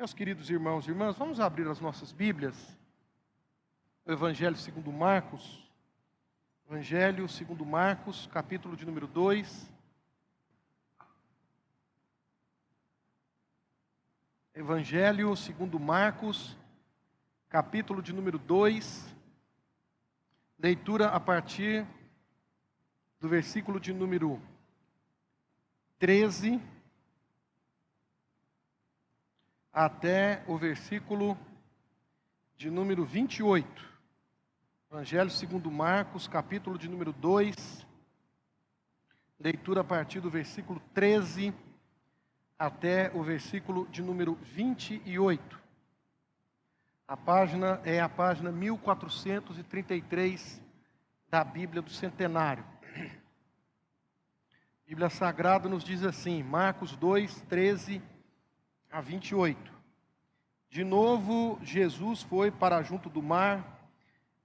Meus queridos irmãos e irmãs, vamos abrir as nossas Bíblias. O Evangelho segundo Marcos. Evangelho segundo Marcos, capítulo de número 2. Evangelho segundo Marcos, capítulo de número 2. Leitura a partir do versículo de número 13 até o versículo de número 28. Evangelho segundo Marcos, capítulo de número 2. Leitura a partir do versículo 13 até o versículo de número 28. A página é a página 1433 da Bíblia do Centenário. A Bíblia Sagrada nos diz assim, Marcos 2, 13 a 28. De novo, Jesus foi para junto do mar,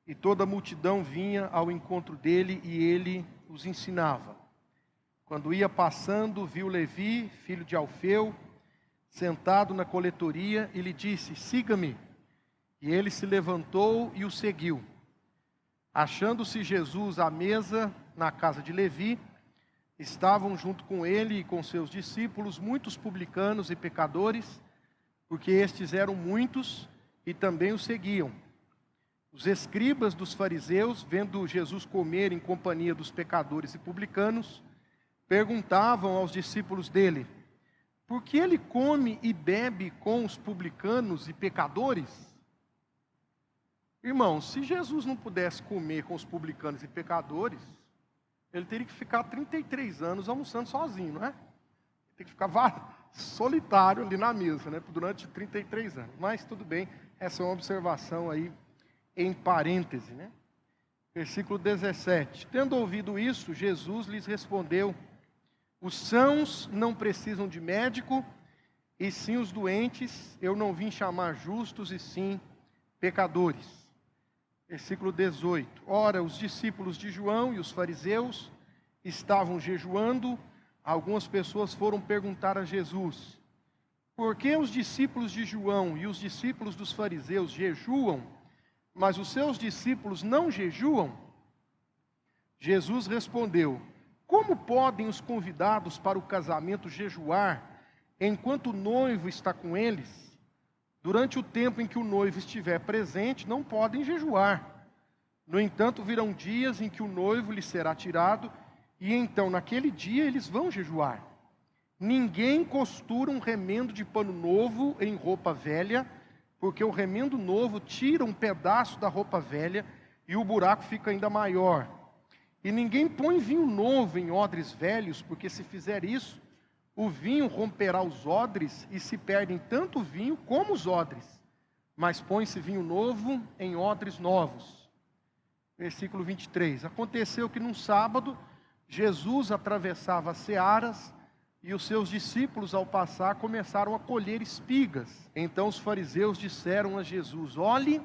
e toda a multidão vinha ao encontro dele, e ele os ensinava. Quando ia passando, viu Levi, filho de Alfeu, sentado na coletoria, e lhe disse: Siga-me. E ele se levantou e o seguiu. Achando-se Jesus à mesa na casa de Levi, estavam junto com ele e com seus discípulos muitos publicanos e pecadores, porque estes eram muitos e também o seguiam. Os escribas dos fariseus, vendo Jesus comer em companhia dos pecadores e publicanos, perguntavam aos discípulos dele: Por que ele come e bebe com os publicanos e pecadores? Irmãos, se Jesus não pudesse comer com os publicanos e pecadores, ele teria que ficar 33 anos almoçando sozinho, não é? Tem que ficar solitário ali na mesa, né? Durante 33 anos. Mas tudo bem, essa é uma observação aí em parêntese, né? Versículo 17. Tendo ouvido isso, Jesus lhes respondeu: Os sãos não precisam de médico, e sim os doentes. Eu não vim chamar justos, e sim pecadores. Versículo 18: Ora, os discípulos de João e os fariseus estavam jejuando. Algumas pessoas foram perguntar a Jesus: Por que os discípulos de João e os discípulos dos fariseus jejuam, mas os seus discípulos não jejuam? Jesus respondeu: Como podem os convidados para o casamento jejuar enquanto o noivo está com eles? Durante o tempo em que o noivo estiver presente, não podem jejuar. No entanto, virão dias em que o noivo lhe será tirado, e então, naquele dia, eles vão jejuar. Ninguém costura um remendo de pano novo em roupa velha, porque o remendo novo tira um pedaço da roupa velha e o buraco fica ainda maior. E ninguém põe vinho novo em odres velhos, porque se fizer isso, o vinho romperá os odres e se perdem tanto o vinho como os odres, mas põe-se vinho novo em odres novos. Versículo 23. Aconteceu que num sábado Jesus atravessava as searas e os seus discípulos, ao passar, começaram a colher espigas. Então os fariseus disseram a Jesus: Olhe,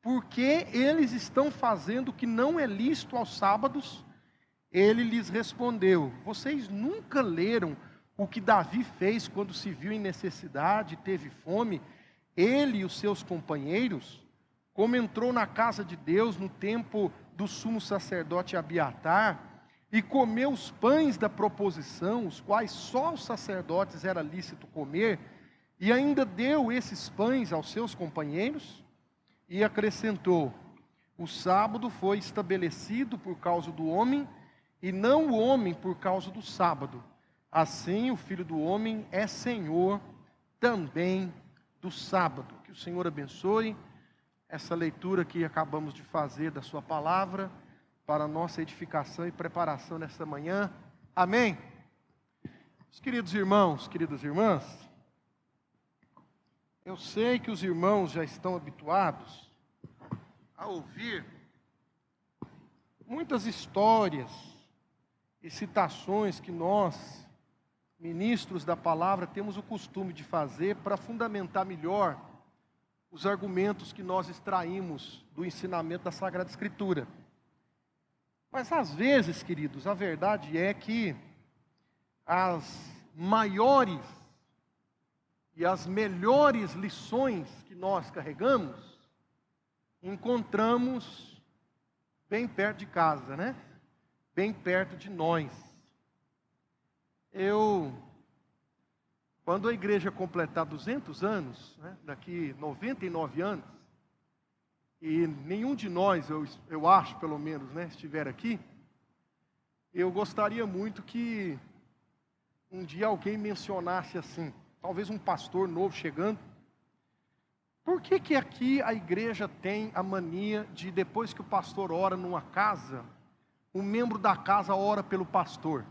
por que eles estão fazendo o que não é lícito aos sábados? Ele lhes respondeu: Vocês nunca leram o que Davi fez quando se viu em necessidade, teve fome, ele e os seus companheiros, como entrou na casa de Deus no tempo do sumo sacerdote Abiatar, e comeu os pães da proposição, os quais só os sacerdotes era lícito comer, e ainda deu esses pães aos seus companheiros, e acrescentou: O sábado foi estabelecido por causa do homem, e não o homem por causa do sábado. Assim, o Filho do Homem é Senhor também do sábado. Que o Senhor abençoe essa leitura que acabamos de fazer da Sua palavra para nossa edificação e preparação nesta manhã. Amém. Os queridos irmãos, queridas irmãs, eu sei que os irmãos já estão habituados a ouvir muitas histórias e citações que nós ministros da palavra, temos o costume de fazer para fundamentar melhor os argumentos que nós extraímos do ensinamento da Sagrada Escritura. Mas às vezes, queridos, a verdade é que as maiores e as melhores lições que nós carregamos, encontramos bem perto de casa, né? Bem perto de nós. Eu, quando a igreja completar 200 anos, né, daqui 99 anos, e nenhum de nós, eu, eu acho pelo menos, né, estiver aqui, eu gostaria muito que um dia alguém mencionasse assim, talvez um pastor novo chegando, por que, que aqui a igreja tem a mania de, depois que o pastor ora numa casa, o membro da casa ora pelo pastor?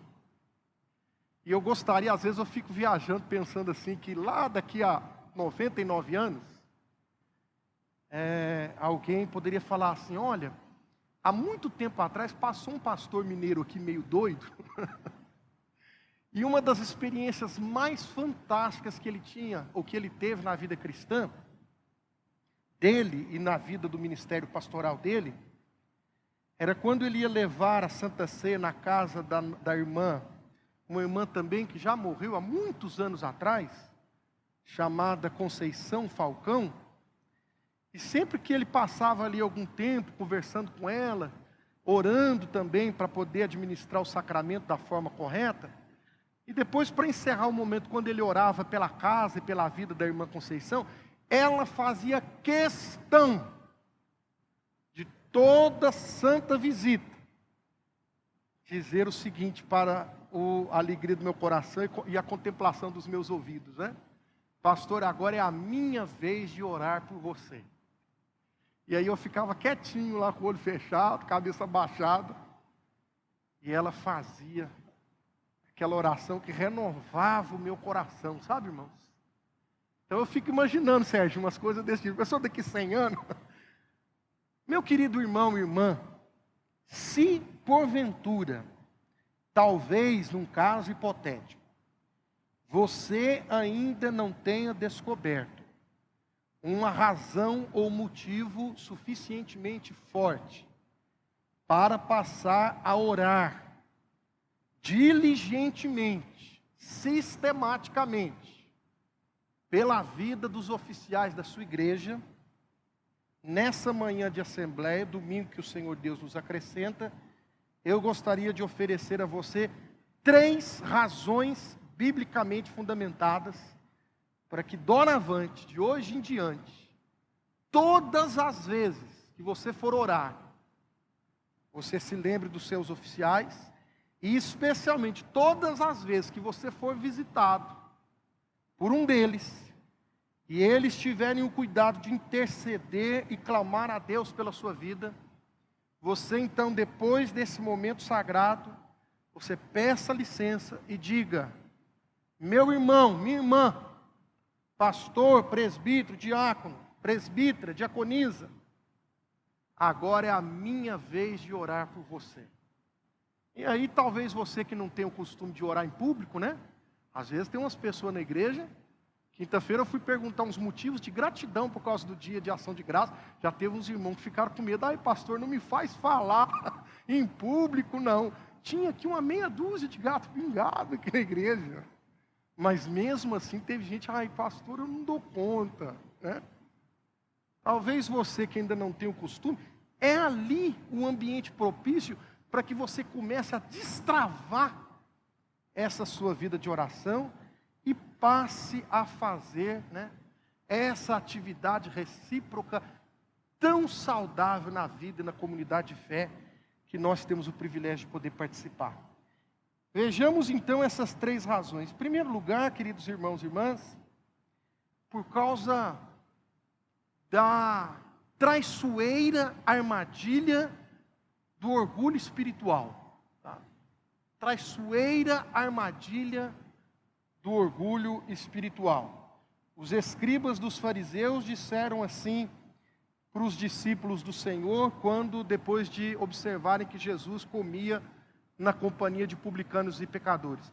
E eu gostaria, às vezes eu fico viajando pensando assim, que lá daqui a 99 anos, é, alguém poderia falar assim: olha, há muito tempo atrás passou um pastor mineiro aqui meio doido. e uma das experiências mais fantásticas que ele tinha, ou que ele teve na vida cristã, dele e na vida do ministério pastoral dele, era quando ele ia levar a Santa Ceia na casa da, da irmã, uma irmã também que já morreu há muitos anos atrás, chamada Conceição Falcão, e sempre que ele passava ali algum tempo conversando com ela, orando também para poder administrar o sacramento da forma correta, e depois para encerrar o momento quando ele orava pela casa e pela vida da irmã Conceição, ela fazia questão de toda santa visita dizer o seguinte para a alegria do meu coração e a contemplação dos meus ouvidos, né? Pastor, agora é a minha vez de orar por você. E aí eu ficava quietinho lá com o olho fechado, cabeça baixada. E ela fazia aquela oração que renovava o meu coração, sabe, irmãos? Então eu fico imaginando, Sérgio, umas coisas desse tipo. Eu sou daqui 100 anos. Meu querido irmão e irmã, se porventura, talvez num caso hipotético, você ainda não tenha descoberto uma razão ou motivo suficientemente forte para passar a orar diligentemente, sistematicamente, pela vida dos oficiais da sua igreja, nessa manhã de assembleia, domingo que o Senhor Deus nos acrescenta, eu gostaria de oferecer a você três razões biblicamente fundamentadas para que doravante, de hoje em diante, todas as vezes que você for orar, você se lembre dos seus oficiais e especialmente todas as vezes que você for visitado por um deles e eles tiverem o cuidado de interceder e clamar a Deus pela sua vida, você então, depois desse momento sagrado, você peça licença e diga: meu irmão, minha irmã, pastor, presbítero, diácono, presbítera, diaconisa, agora é a minha vez de orar por você. E aí, talvez você que não tem o costume de orar em público, né? Às vezes tem umas pessoas na igreja Quinta-feira eu fui perguntar uns motivos de gratidão por causa do dia de ação de graça. Já teve uns irmãos que ficaram com medo. Ai, pastor, não me faz falar em público, não. Tinha aqui uma meia dúzia de gato pingado aqui na igreja. Mas mesmo assim teve gente, ai, pastor, eu não dou conta. Né? Talvez você que ainda não tem o costume, é ali o ambiente propício para que você comece a destravar essa sua vida de oração e passe a fazer né, essa atividade recíproca tão saudável na vida e na comunidade de fé que nós temos o privilégio de poder participar. Vejamos então essas três razões. Em primeiro lugar, queridos irmãos e irmãs, por causa da traiçoeira armadilha do orgulho espiritual. Tá? Traiçoeira armadilha do orgulho espiritual. Os escribas dos fariseus disseram assim para os discípulos do Senhor, quando depois de observarem que Jesus comia na companhia de publicanos e pecadores.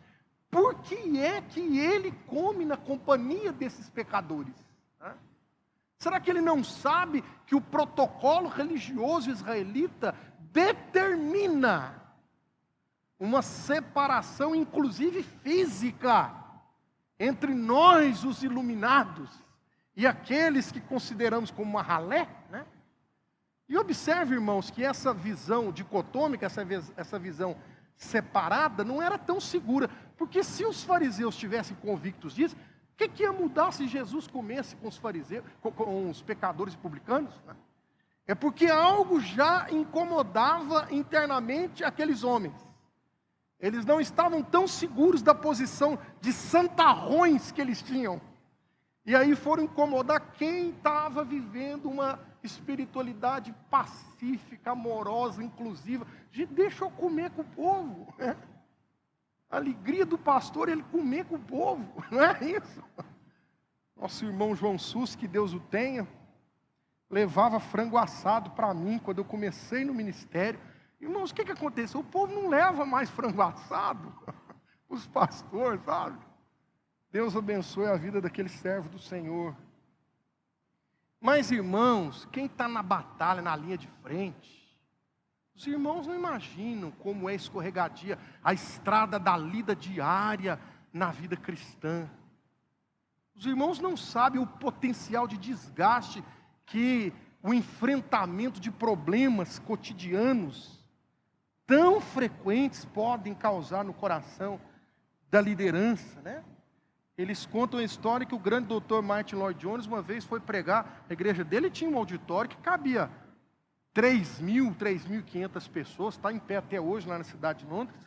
Por que é que ele come na companhia desses pecadores? Será que ele não sabe que o protocolo religioso israelita determina uma separação, inclusive física, entre nós, os iluminados, e aqueles que consideramos como uma ralé, né? E observe, irmãos, que essa visão dicotômica, essa, essa visão separada, não era tão segura. Porque se os fariseus tivessem convictos disso, o que, que, ia mudar se Jesus comesse com os fariseus, com, com os pecadores e publicanos? Né? É porque algo já incomodava internamente aqueles homens. Eles não estavam tão seguros da posição de santarrões que eles tinham. E aí foram incomodar quem estava vivendo uma espiritualidade pacífica, amorosa, inclusiva. De deixa eu comer com o povo. Né? A alegria do pastor é ele comer com o povo, não é isso? Nosso irmão João Sus, que Deus o tenha, levava frango assado para mim quando eu comecei no ministério. Irmãos, o que, que aconteceu? O povo não leva mais frango assado, os pastores, sabe? Deus abençoe a vida daquele servo do Senhor. Mas, irmãos, quem está na batalha, na linha de frente, os irmãos não imaginam como é escorregadia a estrada da lida diária na vida cristã. Os irmãos não sabem o potencial de desgaste que o enfrentamento de problemas cotidianos tão frequentes podem causar no coração da liderança, né? Eles contam a história que o grande doutor Martin Lloyd Jones uma vez foi pregar a igreja dele tinha um auditório que cabia 3 mil, 3.500 pessoas, está em pé até hoje lá na cidade de Londres.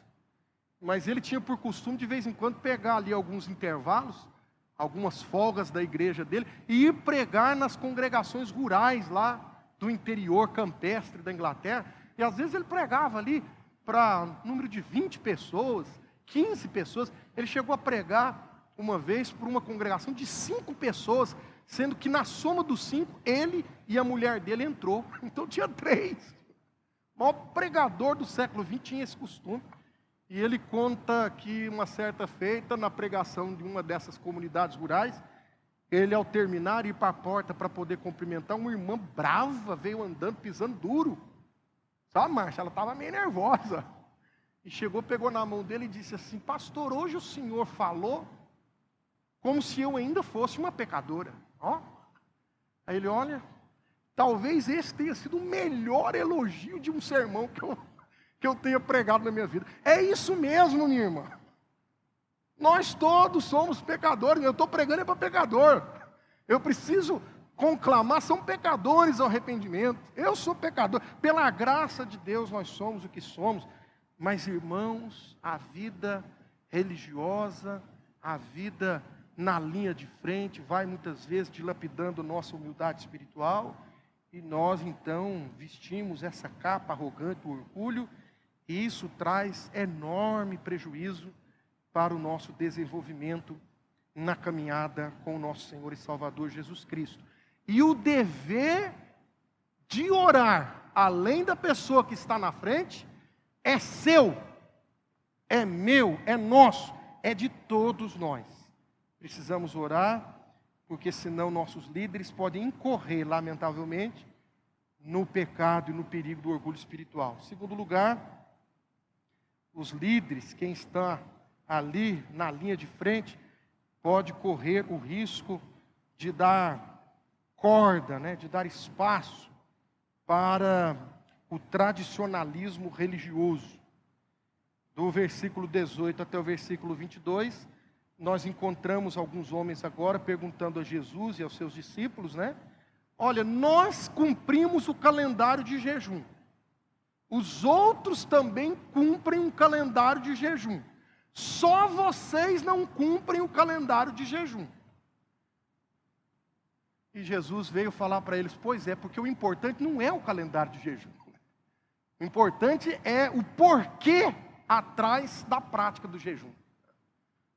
Mas ele tinha por costume de vez em quando pegar ali alguns intervalos algumas folgas da igreja dele e ir pregar nas congregações rurais lá do interior campestre da Inglaterra. E às vezes ele pregava ali para um número de 20 pessoas, 15 pessoas. Ele chegou a pregar uma vez para uma congregação de cinco pessoas, sendo que na soma dos cinco, ele e a mulher dele entrou. Então tinha três. O maior pregador do século XX tinha esse costume. E ele conta que uma certa feita, na pregação de uma dessas comunidades rurais, ele ao terminar ir para a porta para poder cumprimentar, uma irmã brava veio andando, pisando duro. Sabe, Márcia? Ela estava meio nervosa. E chegou, pegou na mão dele e disse assim: Pastor, hoje o senhor falou como se eu ainda fosse uma pecadora. Ó. Aí ele olha, talvez esse tenha sido o melhor elogio de um sermão que eu que eu tenha pregado na minha vida. É isso mesmo, minha irmã. Nós todos somos pecadores, eu estou pregando é para pecador. Eu preciso conclamar, são pecadores ao arrependimento. Eu sou pecador. Pela graça de Deus nós somos o que somos. Mas, irmãos, a vida religiosa, a vida na linha de frente, vai muitas vezes dilapidando nossa humildade espiritual. E nós então vestimos essa capa arrogante do orgulho e isso traz enorme prejuízo para o nosso desenvolvimento na caminhada com o nosso Senhor e Salvador Jesus Cristo. E o dever de orar, além da pessoa que está na frente, é seu, é meu, é nosso, é de todos nós. Precisamos orar, porque senão nossos líderes podem incorrer, lamentavelmente, no pecado e no perigo do orgulho espiritual. Segundo lugar, os líderes, quem está ali na linha de frente, pode correr o risco de dar corda, né, de dar espaço para o tradicionalismo religioso. Do versículo 18 até o versículo 22, nós encontramos alguns homens agora perguntando a Jesus e aos seus discípulos, né? Olha, nós cumprimos o calendário de jejum. Os outros também cumprem um calendário de jejum. Só vocês não cumprem o calendário de jejum. E Jesus veio falar para eles: Pois é, porque o importante não é o calendário de jejum. O importante é o porquê atrás da prática do jejum.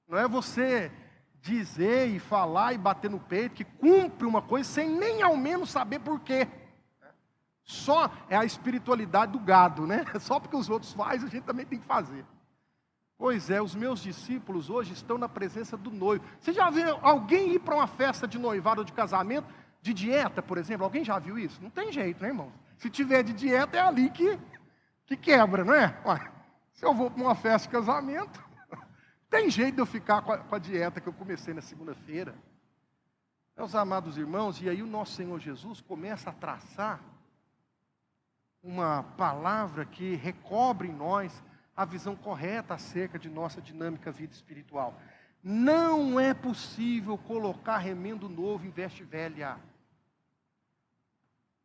Não é você dizer e falar e bater no peito que cumpre uma coisa sem nem ao menos saber porquê. Só é a espiritualidade do gado, né? Só porque os outros fazem, a gente também tem que fazer. Pois é, os meus discípulos hoje estão na presença do noivo. Você já viu alguém ir para uma festa de noivado ou de casamento, de dieta, por exemplo? Alguém já viu isso? Não tem jeito, né, irmão? Se tiver de dieta, é ali que, que quebra, não é? Ué, se eu vou para uma festa de casamento, tem jeito de eu ficar com a, com a dieta que eu comecei na segunda-feira. Meus amados irmãos, e aí o nosso Senhor Jesus começa a traçar uma palavra que recobre em nós a visão correta acerca de nossa dinâmica vida espiritual. Não é possível colocar remendo novo em veste velha.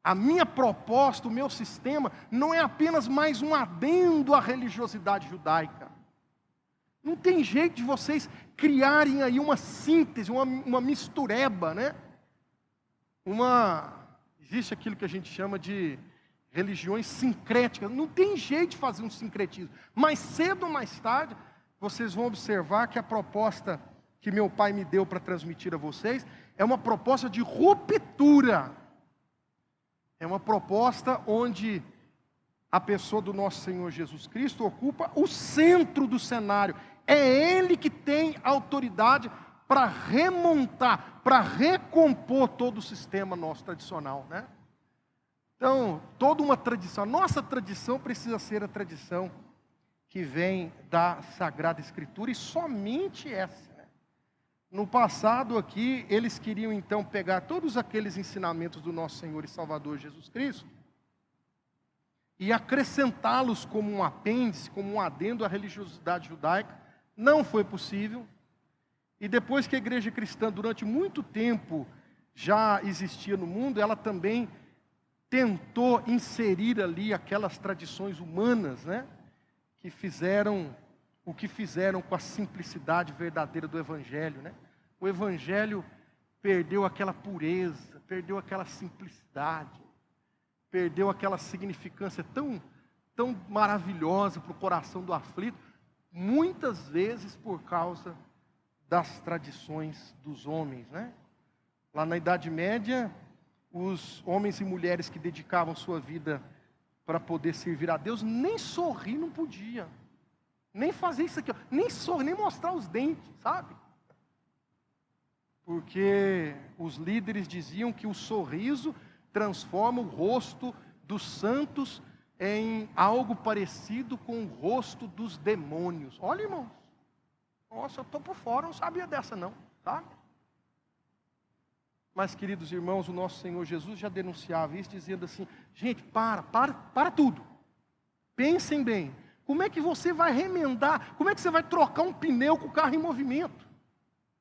A minha proposta, o meu sistema, não é apenas mais um adendo à religiosidade judaica. Não tem jeito de vocês criarem aí uma síntese, uma, uma mistureba, né? Uma. Existe aquilo que a gente chama de religiões sincréticas. Não tem jeito de fazer um sincretismo. Mais cedo ou mais tarde, vocês vão observar que a proposta que meu pai me deu para transmitir a vocês é uma proposta de ruptura. É uma proposta onde a pessoa do nosso Senhor Jesus Cristo ocupa o centro do cenário. É Ele que tem autoridade para remontar, para recompor todo o sistema nosso tradicional, né? Então, toda uma tradição, a nossa tradição precisa ser a tradição que vem da Sagrada Escritura e somente essa. Né? No passado aqui, eles queriam então pegar todos aqueles ensinamentos do nosso Senhor e Salvador Jesus Cristo e acrescentá-los como um apêndice, como um adendo à religiosidade judaica. Não foi possível. E depois que a igreja cristã, durante muito tempo, já existia no mundo, ela também tentou inserir ali aquelas tradições humanas, né? Que fizeram o que fizeram com a simplicidade verdadeira do Evangelho, né? O Evangelho perdeu aquela pureza, perdeu aquela simplicidade, perdeu aquela significância tão, tão maravilhosa para o coração do aflito, muitas vezes por causa das tradições dos homens, né? Lá na Idade Média, os homens e mulheres que dedicavam sua vida para poder servir a Deus, nem sorrir não podia. Nem fazer isso aqui, nem sorrir, nem mostrar os dentes, sabe? Porque os líderes diziam que o sorriso transforma o rosto dos santos em algo parecido com o rosto dos demônios. Olha, irmãos. Nossa, eu estou por fora, não sabia dessa não, sabe? Mas, queridos irmãos, o nosso Senhor Jesus já denunciava isso, dizendo assim: gente, para, para, para tudo. Pensem bem. Como é que você vai remendar? Como é que você vai trocar um pneu com o carro em movimento?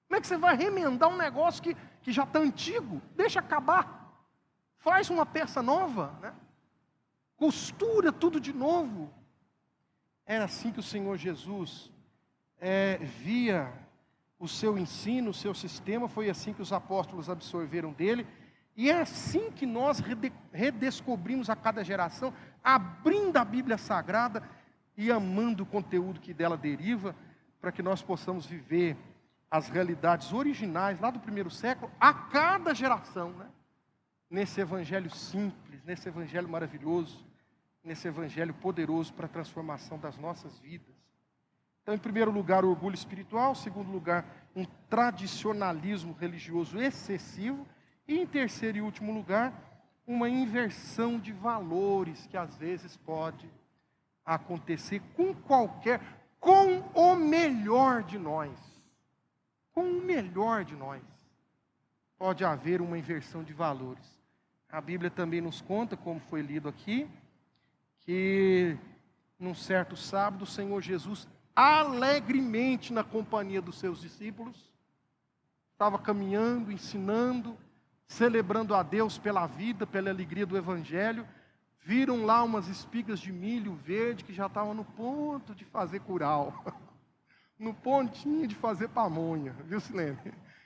Como é que você vai remendar um negócio que, que já está antigo? Deixa acabar. Faz uma peça nova, né? costura tudo de novo. Era assim que o Senhor Jesus é, via o seu ensino, o seu sistema, foi assim que os apóstolos absorveram dele, e é assim que nós redescobrimos a cada geração, abrindo a Bíblia Sagrada e amando o conteúdo que dela deriva, para que nós possamos viver as realidades originais lá do primeiro século, a cada geração, né? nesse evangelho simples, nesse evangelho maravilhoso, nesse evangelho poderoso para a transformação das nossas vidas. Então, em primeiro lugar, orgulho espiritual, em segundo lugar, um tradicionalismo religioso excessivo, e em terceiro e último lugar, uma inversão de valores que às vezes pode acontecer com qualquer, com o melhor de nós. Com o melhor de nós. Pode haver uma inversão de valores. A Bíblia também nos conta, como foi lido aqui, que num certo sábado o Senhor Jesus alegremente na companhia dos seus discípulos, estava caminhando, ensinando, celebrando a Deus pela vida, pela alegria do Evangelho. Viram lá umas espigas de milho verde que já estavam no ponto de fazer curau, no pontinho de fazer pamonha, viu, Silene?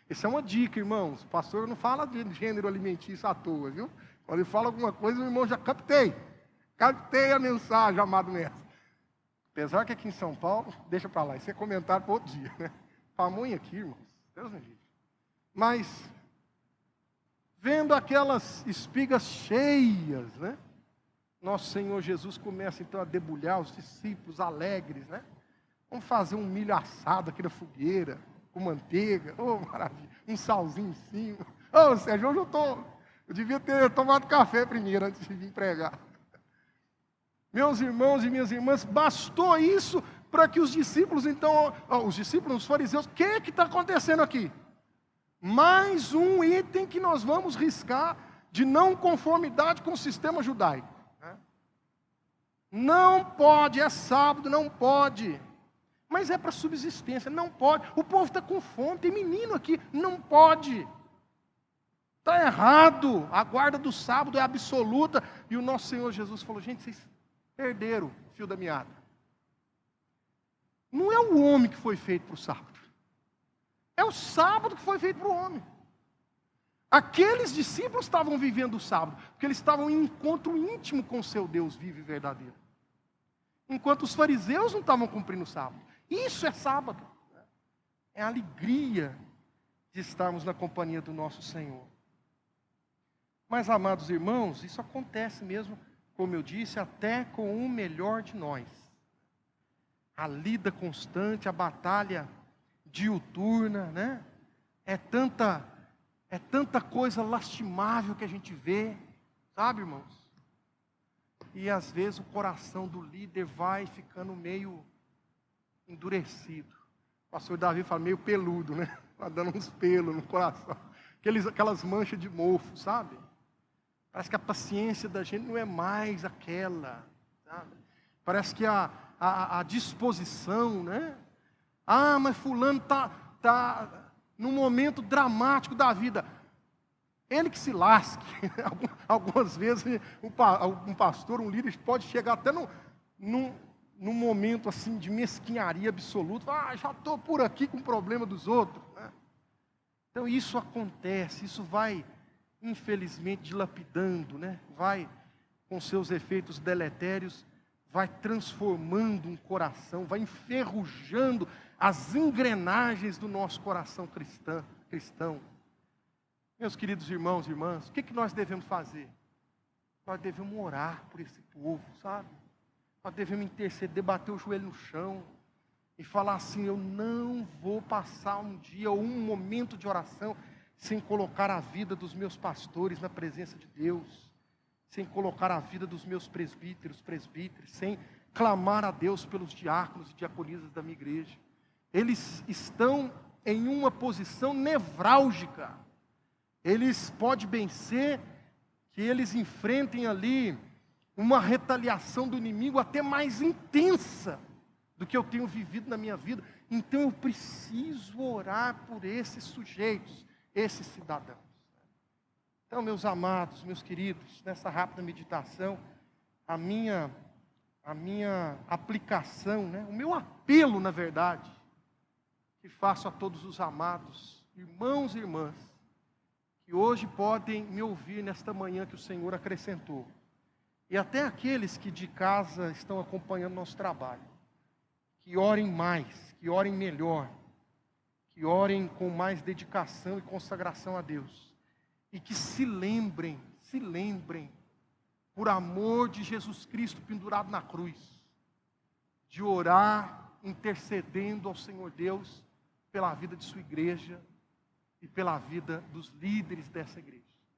Essa é uma dica, irmãos. O pastor não fala de gênero alimentício à toa, viu? Quando ele fala alguma coisa, o irmão já captei. Captei a mensagem, amado mestre. Apesar que aqui em São Paulo, deixa para lá, isso é comentário para outro dia, né? Pamonha aqui, irmãos, Deus me livre. Mas, vendo aquelas espigas cheias, né? Nosso Senhor Jesus começa então a debulhar os discípulos alegres, né? Vamos fazer um milho assado aqui na fogueira, com manteiga, oh maravilha, um salzinho em cima. Ô oh, Sérgio, hoje eu tô, eu devia ter tomado café primeiro antes de vir pregar. Meus irmãos e minhas irmãs, bastou isso para que os discípulos, então, os discípulos, os fariseus, o que está acontecendo aqui? Mais um item que nós vamos riscar de não conformidade com o sistema judaico. Né? Não pode, é sábado, não pode. Mas é para subsistência, não pode. O povo está com fome, tem menino aqui, não pode. Está errado. A guarda do sábado é absoluta. E o nosso Senhor Jesus falou: gente, vocês perderam o fio da meada. Não é o homem que foi feito para o sábado. É o sábado que foi feito para o homem. Aqueles discípulos estavam vivendo o sábado, porque eles estavam em encontro íntimo com o seu Deus vivo e verdadeiro. Enquanto os fariseus não estavam cumprindo o sábado. Isso é sábado. É a alegria de estarmos na companhia do nosso Senhor. Mas, amados irmãos, isso acontece mesmo, como eu disse, até com o melhor de nós. A lida constante, a batalha diuturna, né? É tanta é tanta coisa lastimável que a gente vê, sabe, irmãos? E às vezes o coração do líder vai ficando meio endurecido. O pastor Davi fala meio peludo, né? Está dando uns pelos no coração. Aqueles, aquelas manchas de mofo, sabe? Parece que a paciência da gente não é mais aquela. Parece que a, a, a disposição, né? Ah, mas fulano está tá num momento dramático da vida. Ele que se lasque. Algumas vezes um pastor, um líder pode chegar até num, num, num momento assim de mesquinharia absoluta. Ah, já estou por aqui com o problema dos outros. Né? Então isso acontece, isso vai infelizmente dilapidando, né? vai com seus efeitos deletérios, vai transformando um coração, vai enferrujando as engrenagens do nosso coração cristão. cristão. Meus queridos irmãos e irmãs, o que, que nós devemos fazer? Nós devemos orar por esse povo, sabe? Nós devemos interceder, bater o joelho no chão e falar assim: eu não vou passar um dia ou um momento de oração sem colocar a vida dos meus pastores na presença de Deus, sem colocar a vida dos meus presbíteros, presbíteros, sem clamar a Deus pelos diáconos e diaconisas da minha igreja. Eles estão em uma posição nevrálgica. Eles pode bem ser que eles enfrentem ali uma retaliação do inimigo até mais intensa do que eu tenho vivido na minha vida. Então eu preciso orar por esses sujeitos esses cidadãos. Então, meus amados, meus queridos, nessa rápida meditação, a minha, a minha aplicação, né, o meu apelo, na verdade, que faço a todos os amados, irmãos e irmãs, que hoje podem me ouvir nesta manhã que o Senhor acrescentou, e até aqueles que de casa estão acompanhando nosso trabalho, que orem mais, que orem melhor, que orem com mais dedicação e consagração a Deus. E que se lembrem, se lembrem, por amor de Jesus Cristo pendurado na cruz, de orar intercedendo ao Senhor Deus pela vida de sua igreja e pela vida dos líderes dessa igreja.